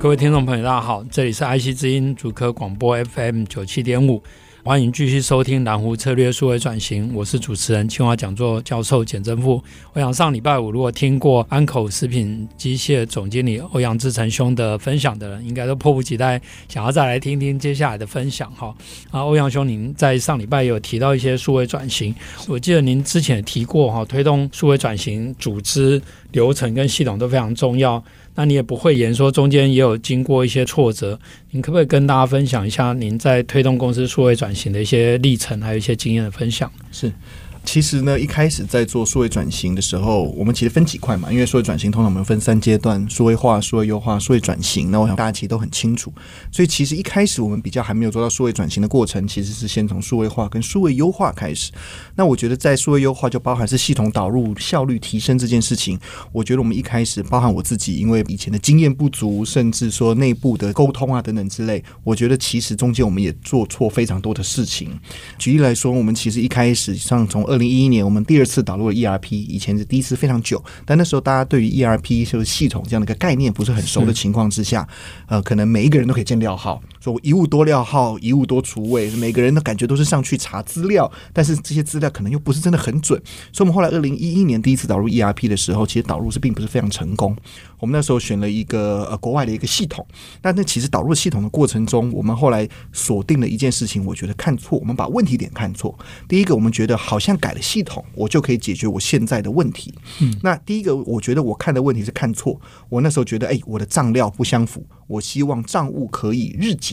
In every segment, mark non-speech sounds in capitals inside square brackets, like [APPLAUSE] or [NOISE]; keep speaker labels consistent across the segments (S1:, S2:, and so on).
S1: 各位听众朋友，大家好，这里是爱惜之音主科广播 FM 九七点五，欢迎继续收听蓝湖策略数位转型，我是主持人清华讲座教授简正富。我想上礼拜五如果听过安口食品机械总经理欧阳志成兄的分享的人，应该都迫不及待想要再来听听接下来的分享哈。啊，欧阳兄，您在上礼拜有提到一些数位转型，我记得您之前提过哈，推动数位转型，组织流程跟系统都非常重要。那你也不会言说中间也有经过一些挫折，您可不可以跟大家分享一下您在推动公司数位转型的一些历程，还有一些经验的分享？
S2: 是。其实呢，一开始在做数位转型的时候，我们其实分几块嘛，因为数位转型通常我们分三阶段：数位化、数位优化、数位转型。那我想大家其实都很清楚，所以其实一开始我们比较还没有做到数位转型的过程，其实是先从数位化跟数位优化开始。那我觉得在数位优化就包含是系统导入、效率提升这件事情。我觉得我们一开始包含我自己，因为以前的经验不足，甚至说内部的沟通啊等等之类，我觉得其实中间我们也做错非常多的事情。举例来说，我们其实一开始像从二零一一年，我们第二次导入了 ERP，以前是第一次非常久，但那时候大家对于 ERP 就是系统这样的一个概念不是很熟的情况之下，呃，可能每一个人都可以建料号，说我一物多料号，一物多厨卫，每个人的感觉都是上去查资料，但是这些资料可能又不是真的很准，所以我们后来二零一一年第一次导入 ERP 的时候，其实导入是并不是非常成功。我们那时候选了一个呃国外的一个系统，但那其实导入系统的过程中，我们后来锁定了一件事情，我觉得看错，我们把问题点看错。第一个，我们觉得好像改了系统，我就可以解决我现在的问题。嗯，那第一个，我觉得我看的问题是看错。我那时候觉得，哎，我的账料不相符，我希望账务可以日结，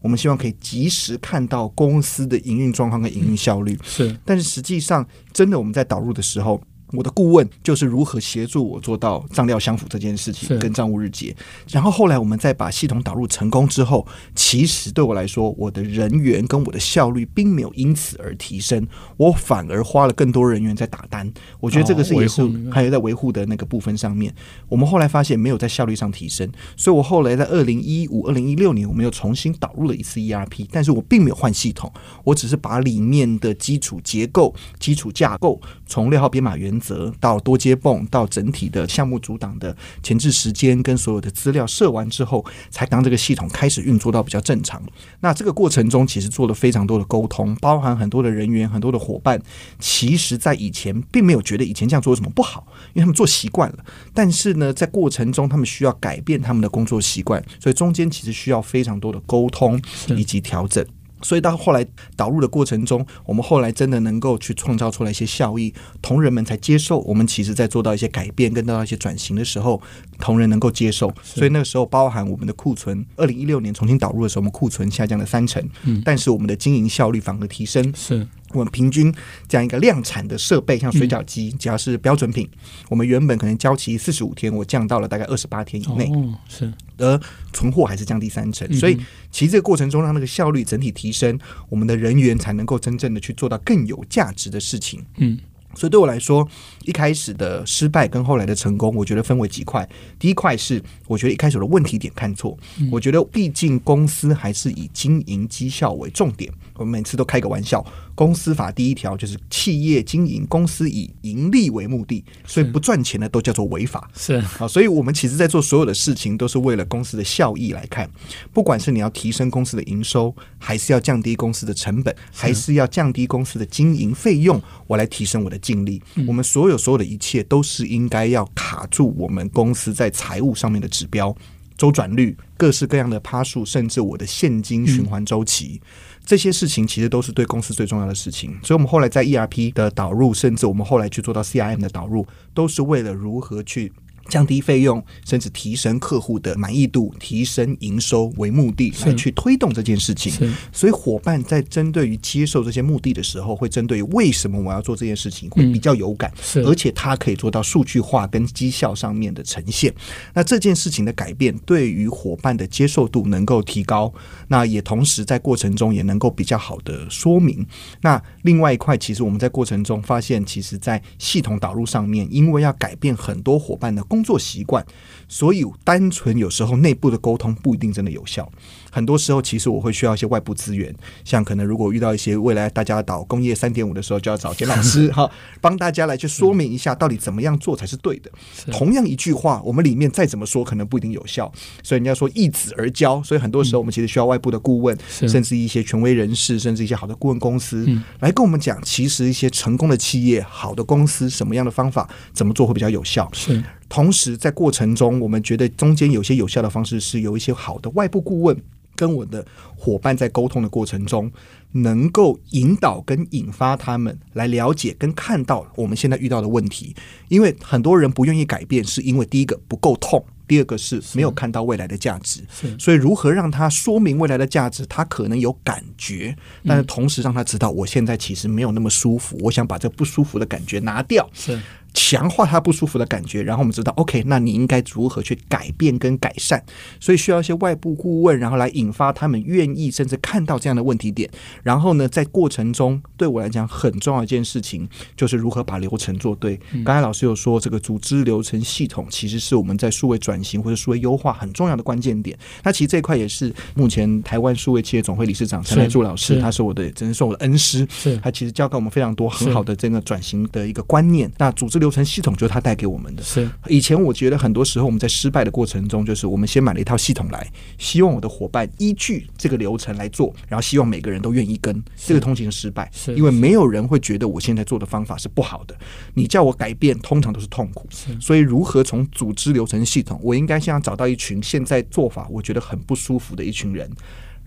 S2: 我们希望可以及时看到公司的营运状况跟营运效率。是，但是实际上，真的我们在导入的时候。我的顾问就是如何协助我做到账料相符这件事情，跟账务日结。然后后来我们再把系统导入成功之后，其实对我来说，我的人员跟我的效率并没有因此而提升，我反而花了更多人员在打单。我觉得这个是也是还有在维护的那个部分上面，我们后来发现没有在效率上提升，所以我后来在二零一五、二零一六年，我们又重新导入了一次 ERP，但是我并没有换系统，我只是把里面的基础结构、基础架构从六号编码原则到多接泵，到整体的项目组档的前置时间跟所有的资料设完之后，才当这个系统开始运作到比较正常。那这个过程中，其实做了非常多的沟通，包含很多的人员、很多的伙伴。其实，在以前并没有觉得以前这样做有什么不好，因为他们做习惯了。但是呢，在过程中，他们需要改变他们的工作习惯，所以中间其实需要非常多的沟通以及调整。所以到后来导入的过程中，我们后来真的能够去创造出来一些效益，同仁们才接受。我们其实在做到一些改变跟到一些转型的时候，同仁能够接受。所以那个时候，包含我们的库存，二零一六年重新导入的时候，我们库存下降了三成，嗯，但是我们的经营效率反而提升。是。我们平均这样一个量产的设备，像水饺机，只要是标准品，我们原本可能交期四十五天，我降到了大概二十八天以内。是，而存货还是降低三成，所以其实这个过程中，让那个效率整体提升，我们的人员才能够真正的去做到更有价值的事情。嗯。所以对我来说，一开始的失败跟后来的成功，我觉得分为几块。第一块是我觉得一开始的问题点看错。我觉得毕竟公司还是以经营绩效为重点。我们每次都开个玩笑，公司法第一条就是企业经营公司以盈利为目的，所以不赚钱的都叫做违法。是啊，所以我们其实在做所有的事情都是为了公司的效益来看。不管是你要提升公司的营收，还是要降低公司的成本，还是要降低公司的经营费用，我来提升我的。净利，我们所有所有的一切都是应该要卡住我们公司在财务上面的指标，周转率、各式各样的趴数，甚至我的现金循环周期，这些事情其实都是对公司最重要的事情。所以，我们后来在 ERP 的导入，甚至我们后来去做到 CRM 的导入，都是为了如何去降低费用，甚至提升客户的满意度、提升营收为目的来去推动这件事情。所以伙伴在针对于接受这些目的的时候，会针对于为什么我要做这件事情，会比较有感，嗯、而且它可以做到数据化跟绩效上面的呈现。那这件事情的改变，对于伙伴的接受度能够提高，那也同时在过程中也能够比较好的说明。那另外一块，其实我们在过程中发现，其实在系统导入上面，因为要改变很多伙伴的工作习惯，所以单纯有时候内部的沟通不一定真的有效。很多时候，其实我会需要一些外部资源，像可能如果遇到一些未来大家导工业三点五的时候，就要找简老师 [LAUGHS] 哈，帮大家来去说明一下到底怎么样做才是对的。同样一句话，我们里面再怎么说，可能不一定有效。所以人家说一子而教，所以很多时候我们其实需要外部的顾问，甚至一些权威人士，甚至一些好的顾问公司来跟我们讲，其实一些成功的企业、好的公司，什么样的方法怎么做会比较有效。是。同时在过程中，我们觉得中间有些有效的方式是有一些好的外部顾问。跟我的伙伴在沟通的过程中，能够引导跟引发他们来了解跟看到我们现在遇到的问题。因为很多人不愿意改变，是因为第一个不够痛，第二个是没有看到未来的价值。所以如何让他说明未来的价值，他可能有感觉，但是同时让他知道我现在其实没有那么舒服，我想把这不舒服的感觉拿掉。是。强化他不舒服的感觉，然后我们知道，OK，那你应该如何去改变跟改善？所以需要一些外部顾问，然后来引发他们愿意甚至看到这样的问题点。然后呢，在过程中，对我来讲很重要一件事情就是如何把流程做对。刚才老师有说，这个组织流程系统其实是我们在数位转型或者数位优化很重要的关键点。那其实这一块也是目前台湾数位企业总会理事长陈来柱老师，他是我的，真的是我的恩师，是他其实教给我们非常多很好的这个转型的一个观念。那组织流程系统就是他带给我们的。是以前我觉得很多时候我们在失败的过程中，就是我们先买了一套系统来，希望我的伙伴依据这个流程来做，然后希望每个人都愿意跟。这个通行失败，是因为没有人会觉得我现在做的方法是不好的。你叫我改变，通常都是痛苦。所以如何从组织流程系统，我应该先要找到一群现在做法我觉得很不舒服的一群人，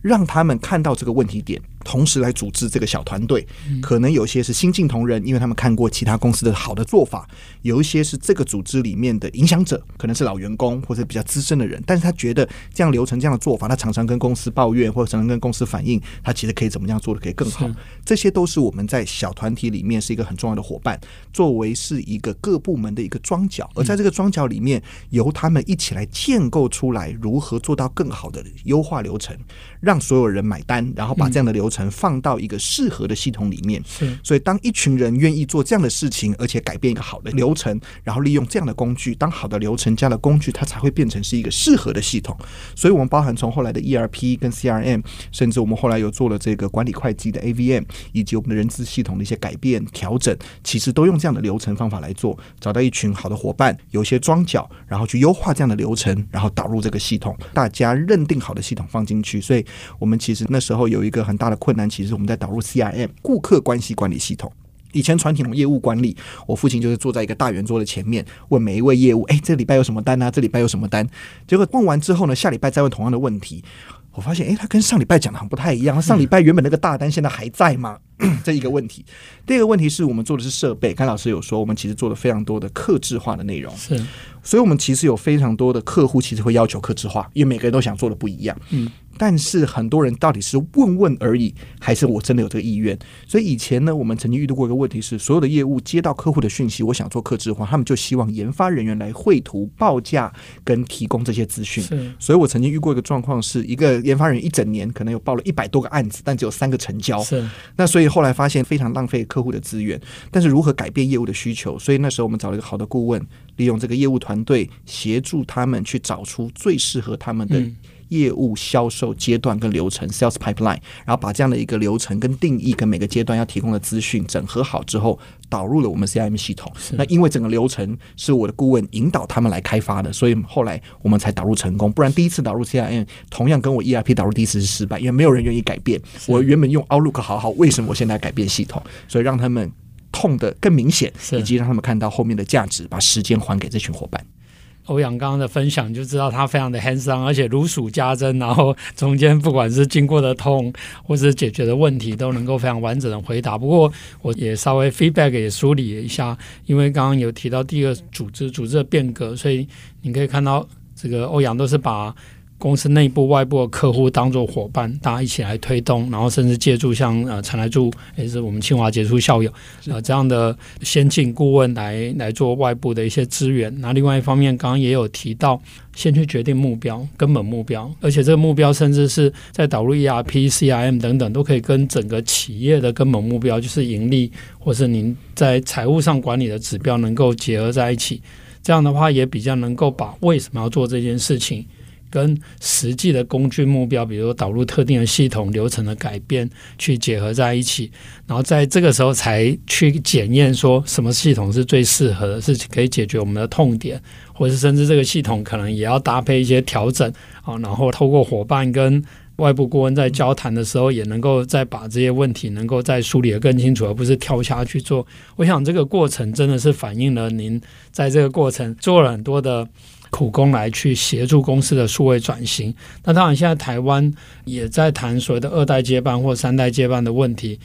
S2: 让他们看到这个问题点。同时来组织这个小团队，可能有些是新进同仁，因为他们看过其他公司的好的做法；有一些是这个组织里面的影响者，可能是老员工或者比较资深的人，但是他觉得这样流程、这样的做法，他常常跟公司抱怨，或者常常跟公司反映，他其实可以怎么样做的可以更好。这些都是我们在小团体里面是一个很重要的伙伴，作为是一个各部门的一个庄脚，而在这个庄脚里面，由他们一起来建构出来如何做到更好的优化流程，让所有人买单，然后把这样的流程。层放到一个适合的系统里面，是。所以当一群人愿意做这样的事情，而且改变一个好的流程，然后利用这样的工具，当好的流程加了工具，它才会变成是一个适合的系统。所以，我们包含从后来的 ERP 跟 CRM，甚至我们后来有做了这个管理会计的 AVM，以及我们的人资系统的一些改变调整，其实都用这样的流程方法来做，找到一群好的伙伴，有些装脚，然后去优化这样的流程，然后导入这个系统，大家认定好的系统放进去。所以我们其实那时候有一个很大的困难，其实我们在导入 CRM 顾客关系管理系统。以前传统业务管理，我父亲就是坐在一个大圆桌的前面，问每一位业务：“哎，这礼拜有什么单啊？这礼拜有什么单？”结果问完之后呢，下礼拜再问同样的问题，我发现，哎，他跟上礼拜讲的很不太一样。上礼拜原本那个大单现在还在吗？[COUGHS] 这一个问题。第二个问题是我们做的是设备，甘老师有说，我们其实做了非常多的客制化的内容。是，所以我们其实有非常多的客户其实会要求客制化，因为每个人都想做的不一样。嗯。但是很多人到底是问问而已，还是我真的有这个意愿？所以以前呢，我们曾经遇到过一个问题是，所有的业务接到客户的讯息，我想做客制化，他们就希望研发人员来绘图报价跟提供这些资讯。所以我曾经遇过一个状况，是一个研发人员一整年可能有报了一百多个案子，但只有三个成交。是。那所以后来发现非常浪费客户的资源。但是如何改变业务的需求？所以那时候我们找了一个好的顾问，利用这个业务团队协助他们去找出最适合他们的。业务销售阶段跟流程 （sales pipeline），然后把这样的一个流程跟定义跟每个阶段要提供的资讯整合好之后，导入了我们 CRM 系统。那因为整个流程是我的顾问引导他们来开发的，所以后来我们才导入成功。不然第一次导入 CRM，同样跟我 ERP 导入第一次是失败，因为没有人愿意改变。我原本用 Outlook 好好，为什么我现在改变系统？所以让他们痛的更明显，以及让他们看到后面的价值，把时间还给这群伙伴。
S1: 欧阳刚刚的分享，就知道他非常的 hands on，而且如数家珍，然后中间不管是经过的痛，或者是解决的问题，都能够非常完整的回答。不过我也稍微 feedback 也梳理了一下，因为刚刚有提到第一个组织组织的变革，所以你可以看到这个欧阳都是把。公司内部、外部的客户当做伙伴，大家一起来推动，然后甚至借助像呃陈来助也是我们清华杰出校友呃这样的先进顾问来来做外部的一些资源。那另外一方面，刚刚也有提到，先去决定目标、根本目标，而且这个目标甚至是在导入 ERP、CRM 等等，都可以跟整个企业的根本目标，就是盈利或是您在财务上管理的指标能够结合在一起。这样的话，也比较能够把为什么要做这件事情。跟实际的工具目标，比如说导入特定的系统流程的改变，去结合在一起，然后在这个时候才去检验说什么系统是最适合的，是可以解决我们的痛点，或者是甚至这个系统可能也要搭配一些调整啊，然后透过伙伴跟外部顾问在交谈的时候，也能够再把这些问题能够再梳理得更清楚，而不是跳下去做。我想这个过程真的是反映了您在这个过程做了很多的。苦工来去协助公司的数位转型。那当然，现在台湾也在谈所谓的二代接班或三代接班的问题。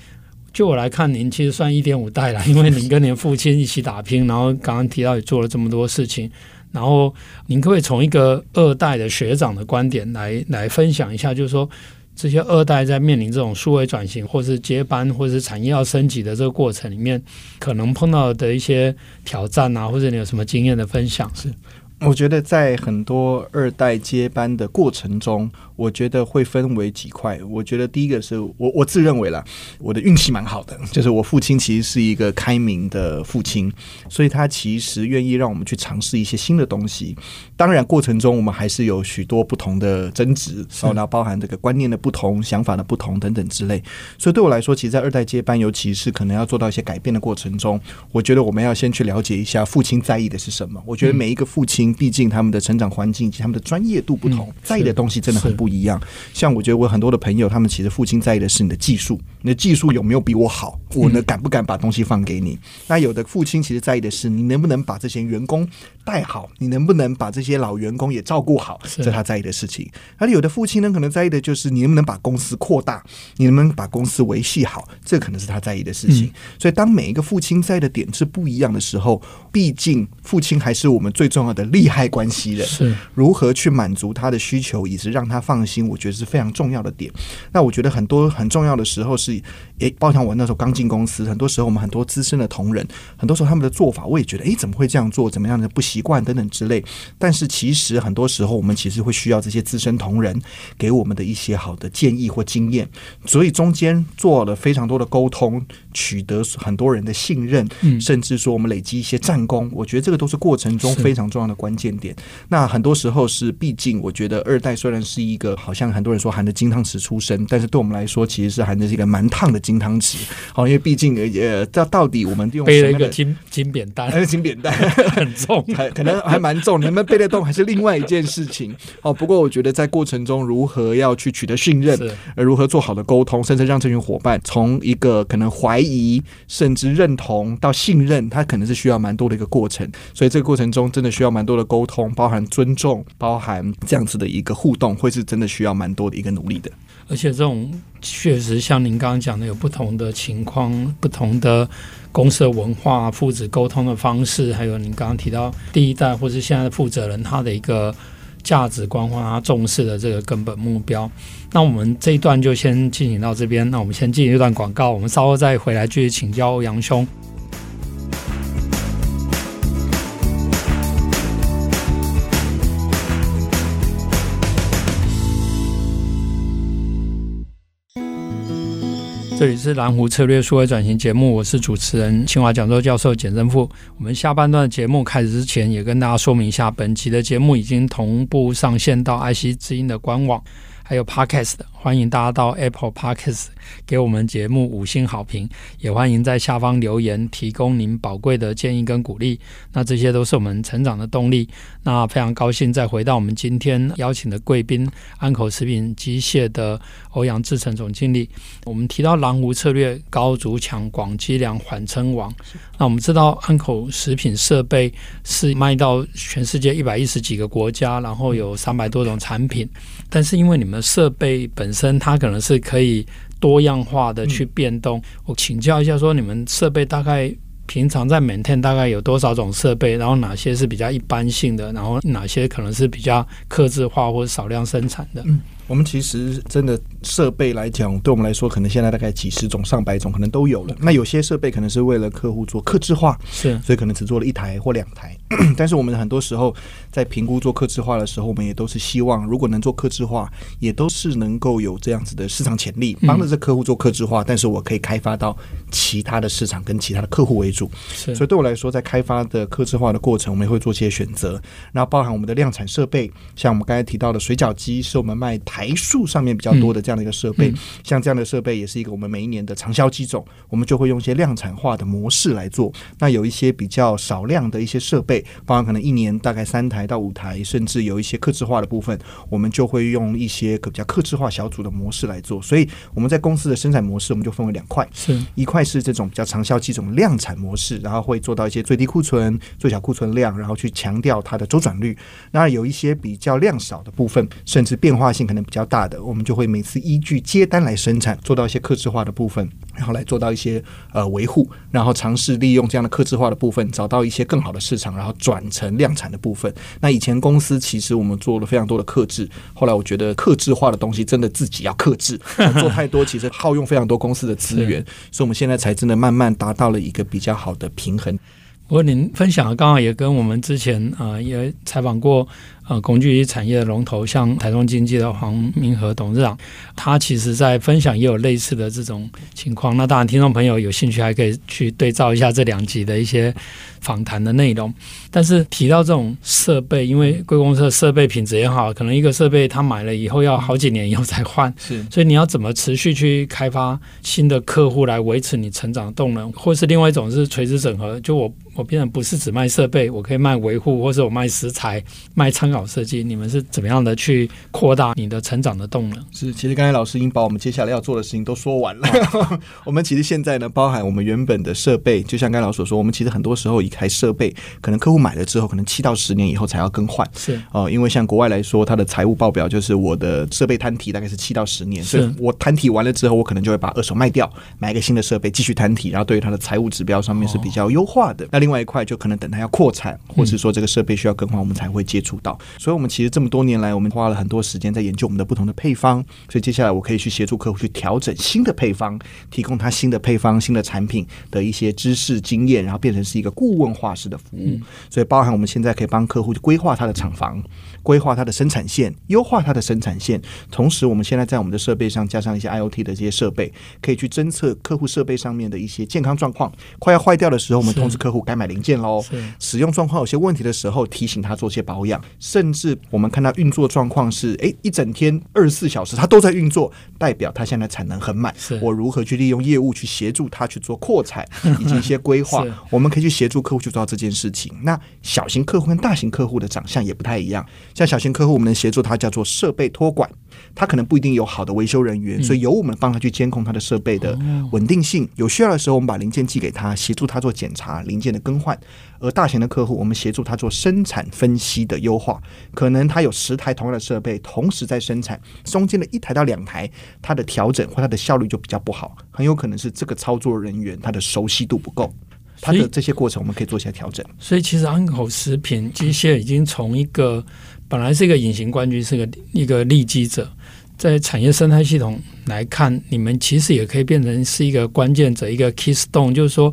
S1: 就我来看，您其实算一点五代了，因为您跟您父亲一起打拼，然后刚刚提到也做了这么多事情。然后您可以从一个二代的学长的观点来来分享一下，就是说这些二代在面临这种数位转型，或是接班，或是产业要升级的这个过程里面，可能碰到的一些挑战啊，或者你有什么经验的分享？是。
S2: 我觉得在很多二代接班的过程中，我觉得会分为几块。我觉得第一个是我我自认为啦，我的运气蛮好的，[LAUGHS] 就是我父亲其实是一个开明的父亲，所以他其实愿意让我们去尝试一些新的东西。当然过程中我们还是有许多不同的争执，然后包含这个观念的不同、想法的不同等等之类。所以对我来说，其实，在二代接班，尤其是可能要做到一些改变的过程中，我觉得我们要先去了解一下父亲在意的是什么。我觉得每一个父亲。毕竟他们的成长环境以及他们的专业度不同，在意的东西真的很不一样。像我觉得我很多的朋友，他们其实父亲在意的是你的技术，你的技术有没有比我好？我呢，敢不敢把东西放给你？那有的父亲其实在意的是你能不能把这些员工带好，你能不能把这些老员工也照顾好，这是他在意的事情。而有的父亲呢，可能在意的就是你能不能把公司扩大，你能不能把公司维系好，这可能是他在意的事情。所以，当每一个父亲在意的点是不一样的时候，毕竟父亲还是我们最重要的利害关系人，是如何去满足他的需求，以及让他放心，我觉得是非常重要的点。那我觉得很多很重要的时候是，诶，包括我那时候刚进公司，很多时候我们很多资深的同仁，很多时候他们的做法，我也觉得，诶，怎么会这样做？怎么样的不习惯等等之类。但是其实很多时候，我们其实会需要这些资深同仁给我们的一些好的建议或经验，所以中间做了非常多的沟通，取得很多人的信任，甚至说我们累积一些战功。我觉得这个都是过程中非常重要的关键点。那很多时候是，毕竟我觉得二代虽然是一个好像很多人说含着金汤匙出生，但是对我们来说其实是含着一个蛮烫的金汤匙。好，因为毕竟呃，到到底我们用
S1: 背了一个金金扁
S2: 担，金扁担 [LAUGHS] [LAUGHS]
S1: 很重，[LAUGHS]
S2: 还可能还蛮重，能不能背得动还是另外一件事情。[LAUGHS] 哦，不过我觉得在过程中如何要去取得信任，而如何做好的沟通，甚至让这群伙伴从一个可能怀疑甚至认同到信任，它可能是需要蛮多的一个过程。所以这个过程中真的需要蛮多的沟通，包含尊重，包含这样子的一个互动，会是真的需要蛮多的一个努力的。
S1: 而且这种确实像您刚刚讲的，有不同的情况、不同的公司的文化、父子沟通的方式，还有您刚刚提到第一代或是现在的负责人他的一个价值观或他重视的这个根本目标。那我们这一段就先进行到这边，那我们先进行一段广告，我们稍后再回来继续请教欧阳兄。这里是蓝湖策略数位转型节目，我是主持人清华讲座教授简正富。我们下半段节目开始之前，也跟大家说明一下，本期的节目已经同步上线到爱惜之音的官网。还有 Podcast，欢迎大家到 Apple Podcast 给我们节目五星好评，也欢迎在下方留言提供您宝贵的建议跟鼓励。那这些都是我们成长的动力。那非常高兴再回到我们今天邀请的贵宾，安口食品机械的欧阳志成总经理。我们提到狼湖策略，高筑墙，广积粮，缓称王。那我们知道安口食品设备是卖到全世界一百一十几个国家，然后有三百多种产品。但是因为你们设备本身，它可能是可以多样化的去变动。我请教一下，说你们设备大概平常在 maintain 大概有多少种设备？然后哪些是比较一般性的？然后哪些可能是比较克制化或者少量生产的？
S2: 嗯我们其实真的设备来讲，对我们来说，可能现在大概几十种、上百种，可能都有了。那有些设备可能是为了客户做客制化，
S1: 是，
S2: 所以可能只做了一台或两台。[CLEARS THROAT] 但是我们很多时候在评估做客制化的时候，我们也都是希望，如果能做客制化，也都是能够有这样子的市场潜力，帮着这客户做客制化。但是我可以开发到其他的市场，跟其他的客户为主。
S1: 是，
S2: 所以对我来说，在开发的客制化的过程，我们也会做些选择。那包含我们的量产设备，像我们刚才提到的水饺机，是我们卖台数上面比较多的这样的一个设备。像这样的设备，也是一个我们每一年的长销机种，我们就会用一些量产化的模式来做。那有一些比较少量的一些设备。包含可能一年大概三台到五台，甚至有一些客制化的部分，我们就会用一些比较客制化小组的模式来做。所以我们在公司的生产模式，我们就分为两块，
S1: 是
S2: 一块是这种比较长效机种量产模式，然后会做到一些最低库存、最小库存量，然后去强调它的周转率。那有一些比较量少的部分，甚至变化性可能比较大的，我们就会每次依据接单来生产，做到一些客制化的部分，然后来做到一些呃维护，然后尝试利用这样的客制化的部分，找到一些更好的市场，然后。转成量产的部分。那以前公司其实我们做了非常多的客制，后来我觉得客制化的东西真的自己要克制，[LAUGHS] 做太多其实耗用非常多公司的资源，所以我们现在才真的慢慢达到了一个比较好的平衡。
S1: 不过您分享的刚好也跟我们之前啊、也采访过。呃，工具机产业的龙头，像台中经济的黄明和董事长，他其实在分享也有类似的这种情况。那当然，听众朋友有兴趣还可以去对照一下这两集的一些访谈的内容。但是提到这种设备，因为贵公司的设备品质也好，可能一个设备他买了以后要好几年以后才换，
S2: 是，[LAUGHS]
S1: 所以你要怎么持续去开发新的客户来维持你成长的动能，或是另外一种是垂直整合，就我我变成不是只卖设备，我可以卖维护，或是我卖食材、卖参考。设计，你们是怎么样的去扩大你的成长的动能？
S2: 是，其实刚才老师已经把我们接下来要做的事情都说完了。[LAUGHS] 我们其实现在呢，包含我们原本的设备，就像刚才老师所说，我们其实很多时候一台设备，可能客户买了之后，可能七到十年以后才要更换。
S1: 是
S2: 哦、呃，因为像国外来说，它的财务报表就是我的设备摊提大概是七到十年，
S1: 是
S2: 所以我摊提完了之后，我可能就会把二手卖掉，买一个新的设备继续摊提，然后对于它的财务指标上面是比较优化的。哦、那另外一块就可能等它要扩产，或是说这个设备需要更换，我们才会接触到。所以，我们其实这么。多年来，我们花了很多时间在研究我们的不同的配方，所以接下来我可以去协助客户去调整新的配方，提供他新的配方、新的产品的一些知识经验，然后变成是一个顾问化式的服务。所以，包含我们现在可以帮客户去规划他的厂房，规划他的生产线，优化他的生产线。同时，我们现在在我们的设备上加上一些 IoT 的这些设备，可以去侦测客户设备上面的一些健康状况。快要坏掉的时候，我们通知客户该买零件喽。使用状况有些问题的时候，提醒他做些保养。甚至我们看到。它运作状况是，诶，一整天二十四小时它都在运作，代表它现在产能很满。我如何去利用业务去协助它去做扩产 [LAUGHS] 以及一些规划？我们可以去协助客户去做到这件事情。那小型客户跟大型客户的长相也不太一样。像小型客户，我们能协助他叫做设备托管，他可能不一定有好的维修人员，所以由我们帮他去监控他的设备的稳定性。有需要的时候，我们把零件寄给他，协助他做检查、零件的更换。而大型的客户，我们协助他做生产分析的优化，可能他有十台同样的设备同时在生产，中间的一台到两台，它的调整或它的效率就比较不好，很有可能是这个操作人员他的熟悉度不够，他的这些过程我们可以做一些调整。
S1: 所以其实安口食品机械已经从一个本来是一个隐形冠军，是个一个利基者，在产业生态系统来看，你们其实也可以变成是一个关键者，一个 keystone，就是说。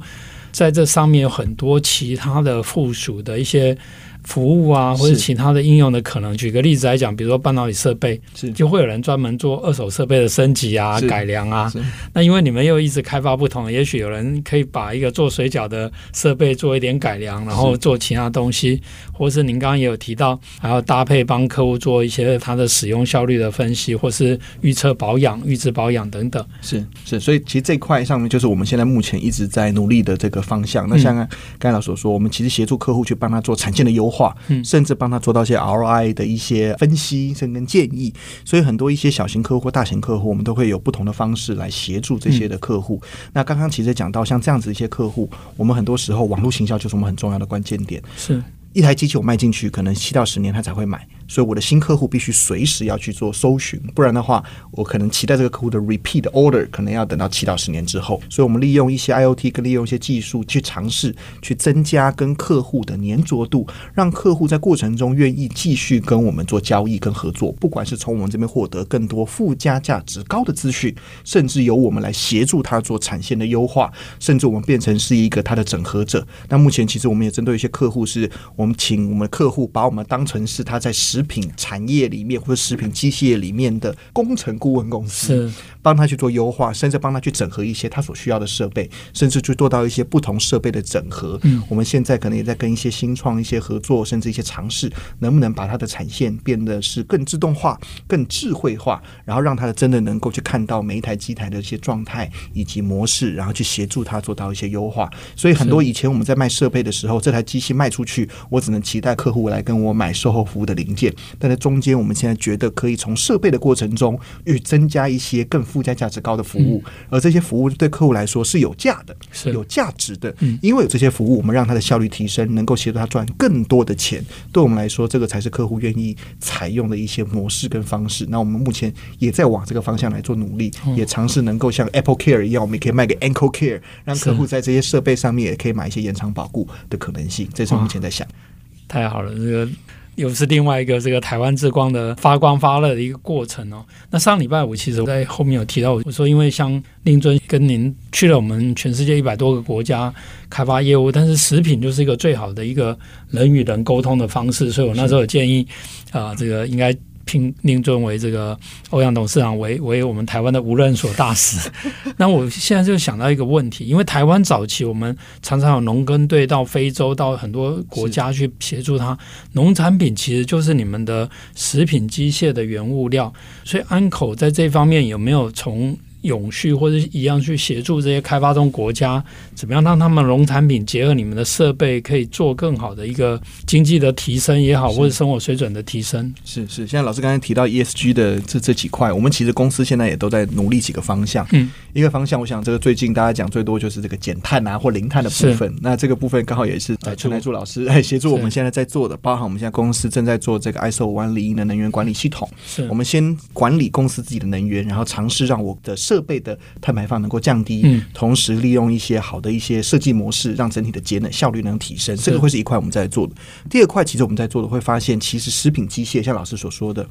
S1: 在这上面有很多其他的附属的一些服务啊，或者其他的应用的可能。举个例子来讲，比如说半导体设备，
S2: 是
S1: 就会有人专门做二手设备的升级啊、改良啊。
S2: 是
S1: 那因为你们又一直开发不同，也许有人可以把一个做水饺的设备做一点改良，然后做其他东西，或是您刚刚也有提到，还要搭配帮客户做一些它的使用效率的分析，或是预测保养、预知保养等等。
S2: 是是，所以其实这块上面就是我们现在目前一直在努力的这个方向。那像刚才老师所说，我们其实协助客户去帮他做产线的优化，嗯，甚至帮他做到一些 ROI 的一些分析，甚至建议。所以很多一些小型客户或大型客户，我们都会有不同的方式来协助这些的客户。那刚刚其实讲到像这样子一些客户，我们很多时候网络行销就是我们很重要的关键点。
S1: 是
S2: 一台机器我卖进去，可能七到十年他才会买。所以我的新客户必须随时要去做搜寻，不然的话，我可能期待这个客户的 repeat order 可能要等到七到十年之后。所以我们利用一些 IoT 跟利用一些技术去尝试去增加跟客户的粘着度，让客户在过程中愿意继续跟我们做交易跟合作。不管是从我们这边获得更多附加价值高的资讯，甚至由我们来协助他做产线的优化，甚至我们变成是一个他的整合者。那目前其实我们也针对一些客户，是我们请我们客户把我们当成是他在食品产业里面或者食品机械里面的工程顾问公司，帮他去做优化，甚至帮他去整合一些他所需要的设备，甚至去做到一些不同设备的整合。嗯，我们现在可能也在跟一些新创一些合作，甚至一些尝试，能不能把它的产线变得是更自动化、更智慧化，然后让他的真的能够去看到每一台机台的一些状态以及模式，然后去协助他做到一些优化。所以很多以前我们在卖设备的时候，这台机器卖出去，我只能期待客户来跟我买售后服务的零件。但在中间，我们现在觉得可以从设备的过程中，去增加一些更附加价值高的服务，而这些服务对客户来说是有价的，是有价值的。因为有这些服务，我们让他的效率提升，能够协助他赚更多的钱。对我们来说，这个才是客户愿意采用的一些模式跟方式。那我们目前也在往这个方向来做努力，也尝试能够像 Apple Care 一样，我们也可以卖给 Ankle Care，让客户在这些设备上面也可以买一些延长保固的可能性。这是我目前在想。
S1: 太好了，这个。又是另外一个这个台湾之光的发光发热的一个过程哦。那上礼拜我其实我在后面有提到，我说因为像令尊跟您去了我们全世界一百多个国家开发业务，但是食品就是一个最好的一个人与人沟通的方式，所以我那时候有建议啊、这个应该。聘令尊为这个欧阳董事长为为我们台湾的无人所大使。那我现在就想到一个问题，因为台湾早期我们常常有农耕队到非洲到很多国家去协助他，农产品其实就是你们的食品机械的原物料，所以安口在这方面有没有从？永续或者一样去协助这些开发中国家，怎么样让他们农产品结合你们的设备，可以做更好的一个经济的提升也好，或者生活水准的提升？
S2: 是是，现在老师刚才提到 ESG 的这这几块，我们其实公司现在也都在努力几个方向。嗯，一个方向，我想这个最近大家讲最多就是这个减碳啊或零碳的部分。那这个部分刚好也是陈来柱老师来协助我们现在在做的，包含我们现在公司正在做这个 ISO 五万零一的能源管理系统。是我们先管理公司自己的能源，然后尝试让我的设设备的碳排放能够降低，嗯，同时利用一些好的一些设计模式，让整体的节能效率能提升，这个会是一块我们在做的。第二块，其实我们在做的会发现，其实食品机械像老师所说的，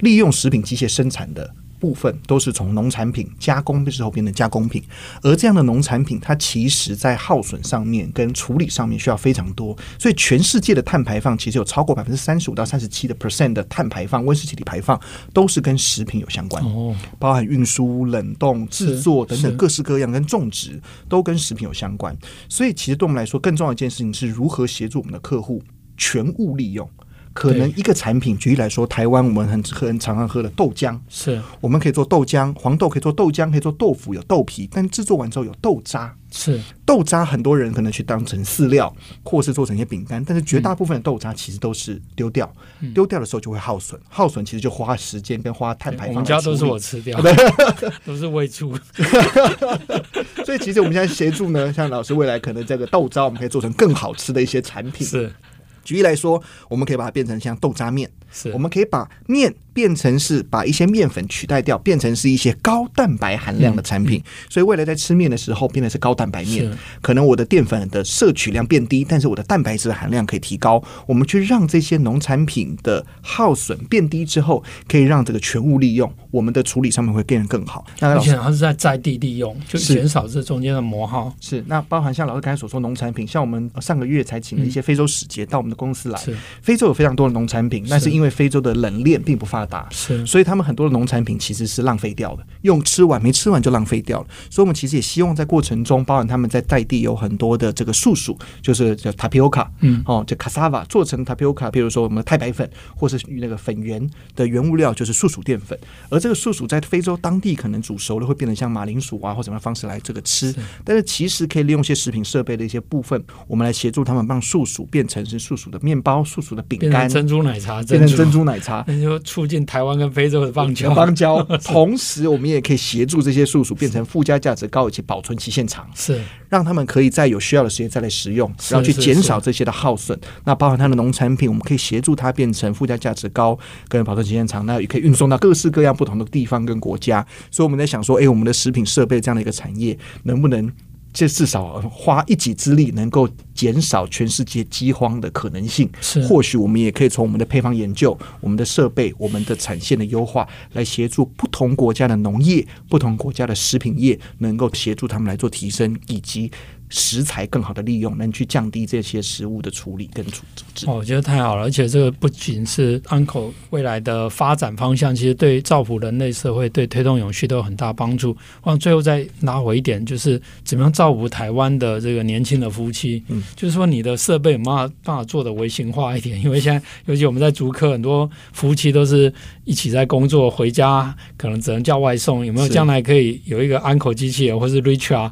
S2: 利用食品机械生产的。部分都是从农产品加工的时候变成加工品，而这样的农产品，它其实在耗损上面跟处理上面需要非常多，所以全世界的碳排放其实有超过百分之三十五到三十七的 percent 的碳排放温室气体排放都是跟食品有相关，哦，包含运输、冷冻、制作等等各式各样跟种植都跟食品有相关，所以其实对我们来说更重要的一件事情是如何协助我们的客户全物利用。可能一个产品，举例来说，台湾我们很很常常喝的豆浆，是。我们可以做豆浆，黄豆可以做豆浆，可以做豆腐，有豆皮，但制作完之后有豆渣，是。豆渣，很多人可能去当成饲料，或是做成一些饼干，但是绝大部分的豆渣其实都是丢掉，丢、嗯、掉的时候就会耗损，耗损其实就花时间跟花碳排放。我们家
S1: 都是我吃掉，[LAUGHS] 都是喂猪，[LAUGHS]
S2: 所以其实我们现在协助呢，像老师未来可能这个豆渣，我们可以做成更好吃的一些产品，是。举例来说，我们可以把它变成像豆渣面，
S1: 是。
S2: 我们可以把面变成是把一些面粉取代掉，变成是一些高蛋白含量的产品。嗯嗯、所以未来在吃面的时候，变的是高蛋白面。可能我的淀粉的摄取量变低，但是我的蛋白质的含量可以提高。我们去让这些农产品的耗损变低之后，可以让这个全物利用，我们的处理上面会变得更好。那
S1: 而且它是在在地利用，就减少这中间的磨耗。
S2: 是，那包含像老师刚才所说农产品，像我们上个月才请了一些非洲使节到我们的公司来。
S1: 是，
S2: 非洲有非常多的农产品，那是因为非洲的冷链并不发达，
S1: 是，
S2: 所以他们很多的农产品其实是浪费掉的，用吃完没吃完就浪费掉了。所以，我们其实也希望在过程中，包含他们在在地有很多的这个树薯，就是叫 tapioca，嗯，哦，就 cassava 做成 tapioca，比如说我们的太白粉，或是那个粉圆的原物料就是树薯淀粉。而这个树薯在非洲当地可能煮熟了会变得像马铃薯啊，或什么方式来这个吃。但是其实可以利用一些食品设备的一些部分，我们来协助他们，让树薯变成是树薯的面包、树薯的饼干、
S1: 珍珠奶茶，
S2: 变成珍珠奶茶，[LAUGHS]
S1: 那就促进台湾跟非洲的邦交。
S2: 邦交，[LAUGHS] 同时我们也可以协助这些树薯变成附加价值高，而且保存期限长，
S1: 是
S2: 让他们可以在有需要的时间再来食用，然后去减少这些的耗损。那包含它的农产品，我们可以协助它变成附加价值高，跟保存期限长，那也可以运送到各式各样不同的地方跟国家。所以我们在想说，哎，我们的食品设备这样的一个产业，能不能？这至少花一己之力，能够减少全世界饥荒的可能性。
S1: 是，
S2: 或许我们也可以从我们的配方研究、我们的设备、我们的产线的优化，来协助不同国家的农业、不同国家的食品业，能够协助他们来做提升，以及。食材更好的利用，能去降低这些食物的处理跟处置。
S1: 哦，我觉得太好了，而且这个不仅是安口未来的发展方向，其实对造福人类社会、对推动永续都有很大帮助。往最后再拿回一点，就是怎么样造福台湾的这个年轻的夫妻。嗯，就是说你的设备有没有办法做的微型化一点？因为现在尤其我们在竹科，很多夫妻都是一起在工作，回家可能只能叫外送。有没有将来可以有一个安口机器人，或是 Richard，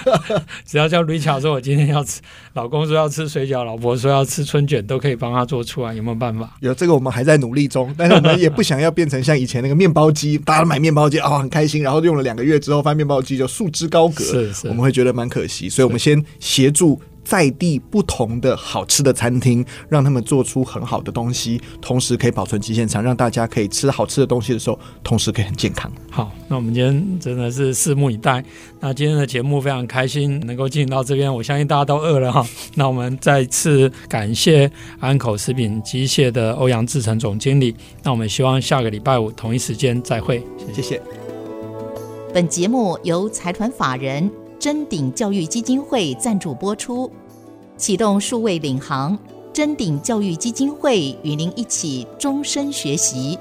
S1: [LAUGHS] 只要。叫 Richard 说：“我今天要吃，老公说要吃水饺，老婆说要吃春卷，都可以帮他做出来，有没有办法？”
S2: 有这个，我们还在努力中，但是我们也不想要变成像以前那个面包机，大家买面包机哦，很开心，然后用了两个月之后，发现面包机就束之高阁，
S1: 是是，
S2: 我们会觉得蛮可惜，所以我们先协助。在地不同的好吃的餐厅，让他们做出很好的东西，同时可以保存期限长，让大家可以吃好吃的东西的时候，同时可以很健康。
S1: 好，那我们今天真的是拭目以待。那今天的节目非常开心能够进行到这边，我相信大家都饿了哈。那我们再次感谢安口食品机械的欧阳志成总经理。那我们希望下个礼拜五同一时间再会，谢谢。
S3: 本节目由财团法人。臻鼎教育基金会赞助播出，启动数位领航，臻鼎教育基金会与您一起终身学习。